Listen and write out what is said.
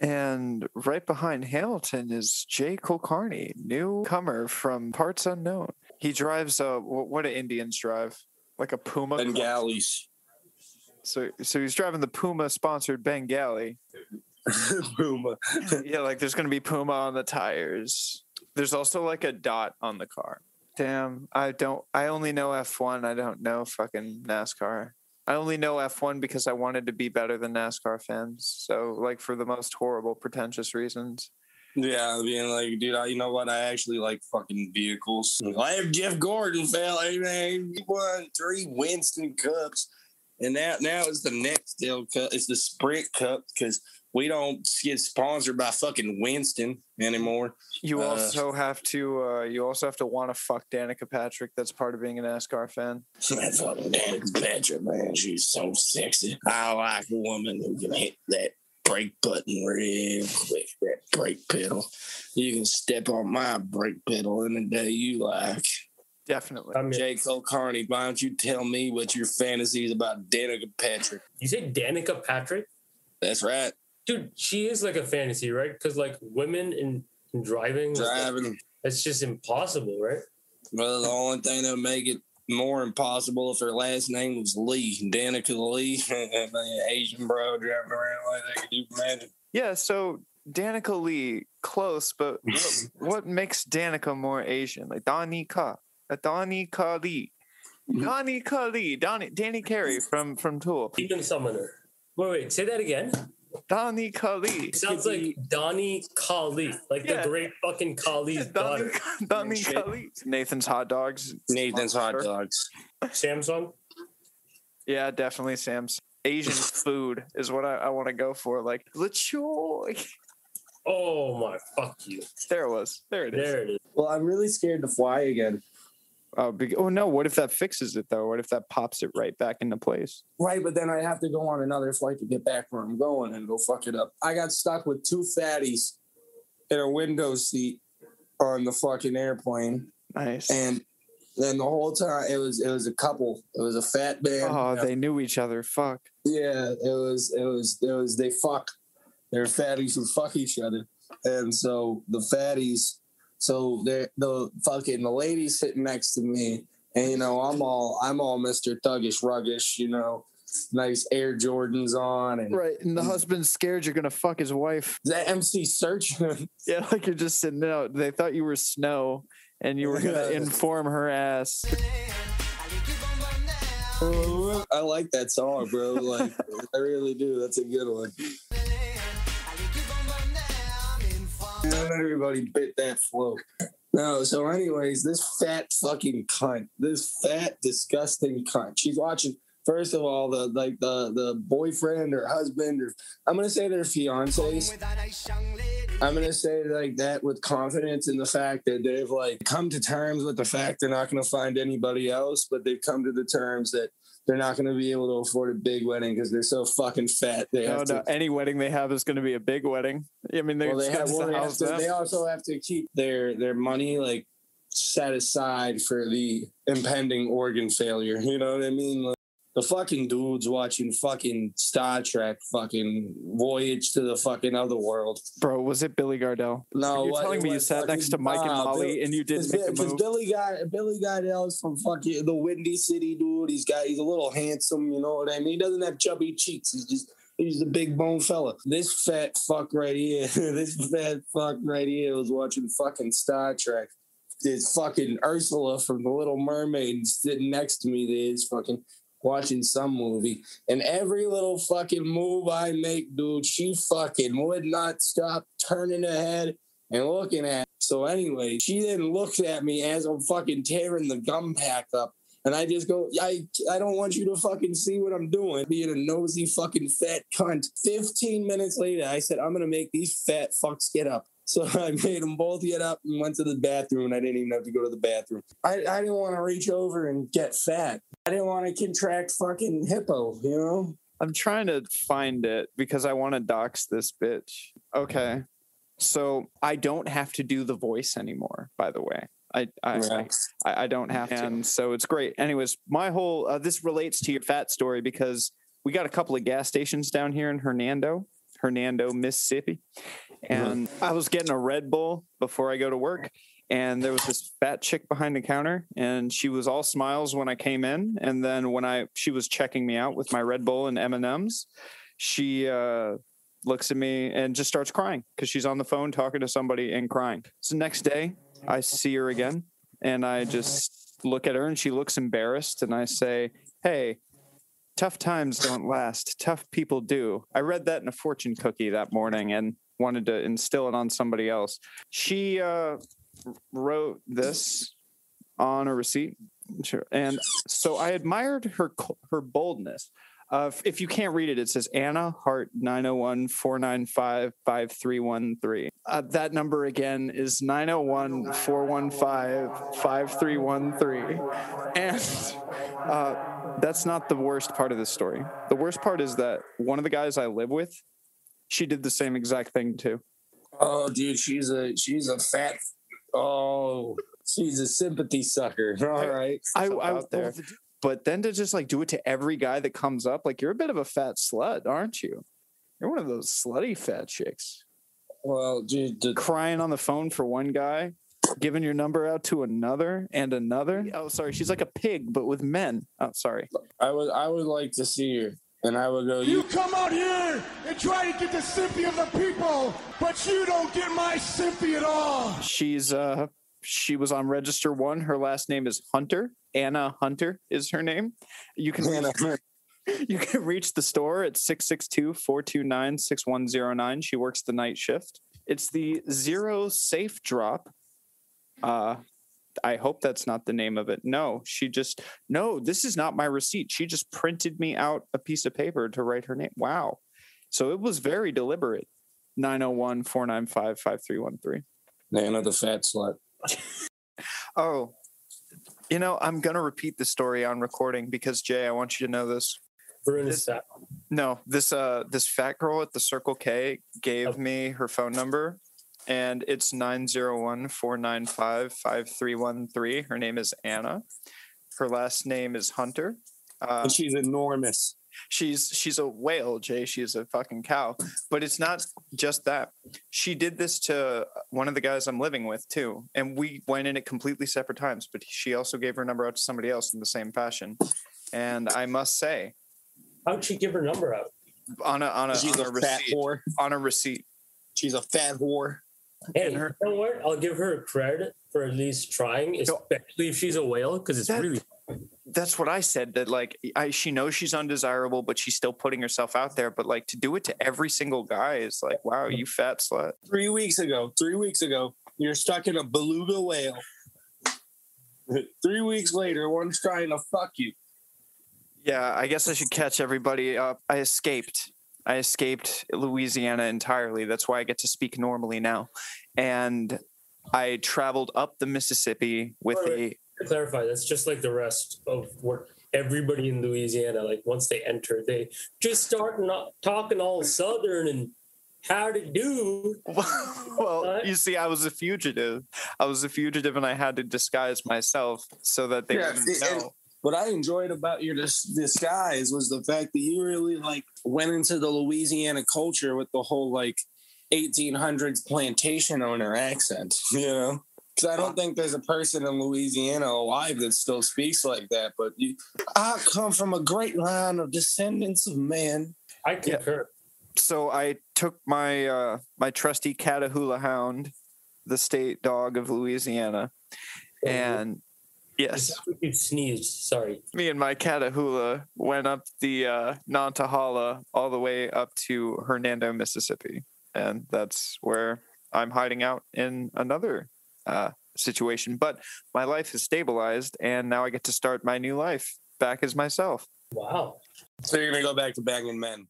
And right behind Hamilton is Jay Kulkarni, newcomer from parts unknown. He drives a wh- what do Indians drive? Like a Puma. Bengalis. So so he's driving the Puma sponsored Bengali. Puma. yeah, like there's gonna be Puma on the tires. There's also like a dot on the car. Damn, I don't. I only know F1. I don't know fucking NASCAR. I only know F1 because I wanted to be better than NASCAR fans. So, like, for the most horrible, pretentious reasons. Yeah, being like, dude, I, you know what? I actually like fucking vehicles. I have Jeff Gordon, fella. Man, he won three Winston Cups, and now now it's the next Nextel Cup. It's the Sprint Cup because we don't get sponsored by fucking Winston anymore. You Uh, also have to. Uh, you also have to want to fuck Danica Patrick. That's part of being a NASCAR fan. That fucking Danica Patrick, man, she's so sexy. I like a woman who can hit that brake button real quick, that brake pedal. You can step on my brake pedal any day you like. Definitely. I mean, J. Cole Carney, why don't you tell me what your fantasies about Danica Patrick? you say Danica Patrick? That's right. Dude, she is like a fantasy, right? Because like women in, in driving, like, Driving. it's just impossible, right? Well, the only thing that would make it more impossible if her last name was Lee, Danica Lee, Asian bro driving around like that. Can you imagine? Yeah. So Danica Lee, close, but what, what makes Danica more Asian? Like Danica, uh, Danica Lee, Danica Lee, Donnie, Danny Carey from from Tool, Demon Summoner. Wait, wait, say that again. Danica Lee. It sounds like Donnie Kali, like Yeah. the great fucking Kali's daughter. Danica Lee. Nathan's hot dogs. Nathan's hot Sure. dogs. Samsung. Yeah, definitely Sam's. Asian food is what I, I want to go for. Like lechoy. Oh my, fuck you. There it was. There it is. There it is. Well, I'm really scared to fly again. Uh, oh, big, oh no! What if that fixes it though? What if that pops it right back into place? Right, but then I have to go on another flight to get back where I'm going and go fuck it up. I got stuck with two fatties in a window seat on the fucking airplane, Nice. and then the whole time it was it was a couple. It was a fat man. oh, they knew each other. Fuck. Yeah, it was it was it was they fuck. They're fatties who fuck each other, and so the fatties. So the fucking the lady sitting next to me, and you know I'm all I'm all Mister Thuggish Ruggish, you know, nice Air Jordans on, and Right, and the husband's scared you're gonna fuck his wife. the MC searching. Yeah, like you're just sitting out. They thought you were Snow, and you were gonna inform her ass. I like that song, bro. Like I really do. That's a good one. Not everybody bit that flow. No, so anyways, this fat fucking cunt, this fat disgusting cunt. She's watching. First of all, the like the the boyfriend or husband or I'm gonna say their fiancés. I'm gonna say like that with confidence in the fact that they've like come to terms with the fact they're not gonna find anybody else, but they've come to the terms that they're not gonna be able to afford a big wedding because they're so fucking fat. They No, no, to. any wedding they have is gonna be a big wedding. I mean, Well, they, have, well, they, have to, they also have to keep their their money like set aside for the impending organ failure. You know what I mean? Like, the fucking dudes watching fucking Star Trek, fucking Voyage to the fucking other world. Bro, was it Billy Gardell? No, You're what- telling me you sat fucking- next to Mike and Molly Bill- and you didn't make the move? Billy Guy, Billy Gardell's from fucking the Windy City dude. He's got he's a little handsome, you know what I mean. He doesn't have chubby cheeks. He's just he's a big bone fella. This fat fuck right here, this fat fuck right here was watching fucking Star Trek. This fucking Ursula from The Little Mermaid sitting next to me. There's fucking watching some movie, and every little fucking move I make, dude, she fucking would not stop turning her head and looking at. Me. So anyway, she then looks at me as I'm fucking tearing the gum pack up. And I just go, I, I don't want you to fucking see what I'm doing, being a nosy fucking fat cunt. 15 minutes later, I said, I'm going to make these fat fucks get up. So I made them both get up and went to the bathroom, and I didn't even have to go to the bathroom. I, I didn't want to reach over and get fat. I didn't want to contract fucking hippo, you know? I'm trying to find it because I want to dox this bitch. Okay. So I don't have to do the voice anymore, by the way. I I, Yeah. I, I don't have to. And so it's great. Anyways, my whole uh, this relates to your fat story because we got a couple of gas stations down here in Hernando. Hernando, Mississippi. And I was getting a Red Bull before I go to work. And there was this fat chick behind the counter, and she was all smiles when I came in. And then when I she was checking me out with my Red Bull and M and M's, she uh, looks at me and just starts crying because she's on the phone talking to somebody and crying. So next day, I see her again, and I just look at her, and she looks embarrassed, and I say, "Hey, tough times don't last. Tough people do. I read that in a fortune cookie that morning and wanted to instill it on somebody else. She uh, wrote this on a receipt. And so I admired her her boldness. Uh, if you can't read it, it says Anna Hart 901 495 5313. Uh, that number again is 901 415 5313. And uh, that's not the worst part of this story. The worst part is that one of the guys I live with, she did the same exact thing too. Oh, dude, she's a she's a fat. Oh, she's a sympathy sucker. All right, I, I out there. But then to just like do it to every guy that comes up, like you're a bit of a fat slut, aren't you? You're one of those slutty fat chicks. Well, dude, the- crying on the phone for one guy, giving your number out to another and another. Oh, sorry, she's like a pig, but with men. Oh, sorry. I would I would like to see her. And I would go, You come out here and try to get the sympathy of the people, but you don't get my sympathy at all. She's uh she was on register one. Her last name is Hunter. Anna Hunter is her name. You can Anna. you can reach the store at 662-429-6109. She works the night shift. It's the Zero Safe Drop. Uh I hope that's not the name of it. No, she just no, this is not my receipt. She just printed me out a piece of paper to write her name. Wow. So it was very deliberate. 901 495 5313. Nana the fat slut. Oh, you know, I'm going to repeat the story on recording because Jay, I want you to know this. This, no, this uh this fat girl at the Circle K gave Oh. me her phone number and it's 901-495-5313. Her name is Anna. Her last name is Hunter. Uh, And she's enormous. she's she's a whale, Jay. She's a fucking cow. But it's not just that. She did this to one of the guys I'm living with too, and we went in at completely separate times. But she also gave her number out to somebody else in the same fashion. And I must say, How'd she give her number out? on a on a, She's on a a fat receipt, whore. on a receipt. She's a fat whore. Hey, And her- you know what? I'll give her credit for at least trying, especially if she's a whale, because it's That- really That's what I said. That like I, she knows she's undesirable, but she's still putting herself out there. But like to do it to every single guy is like, wow, you fat slut. Three weeks ago, three weeks ago, you're stuck in a beluga whale. three weeks later, one's trying to fuck you. Yeah, I guess I should catch everybody up. I escaped. I escaped Louisiana entirely. That's why I get to speak normally now. And I traveled up the Mississippi with a to clarify, that's just like the rest of what everybody in Louisiana, like once they enter, they just start not talking all southern and how to do. well, you see, I was a fugitive. I was a fugitive, and I had to disguise myself so that they Yeah, wouldn't see, and- know. What I enjoyed about your dis- disguise was the fact that you really like went into the Louisiana culture with the whole like 1800s plantation owner accent, you know? Because I don't think there's a person in Louisiana alive that still speaks like that. But you, I come from a great line of descendants of man. I concur. So I took my uh, my trusty Catahoula Hound, the state dog of Louisiana, and yes, You sneezed. Sorry. me and my Catahoula went up the uh, Nantahala all the way up to Hernando, Mississippi, and that's where I'm hiding out in another uh, situation. But my life has stabilized, and now I get to start my new life back as myself. Wow. So you're going to go back to banging men.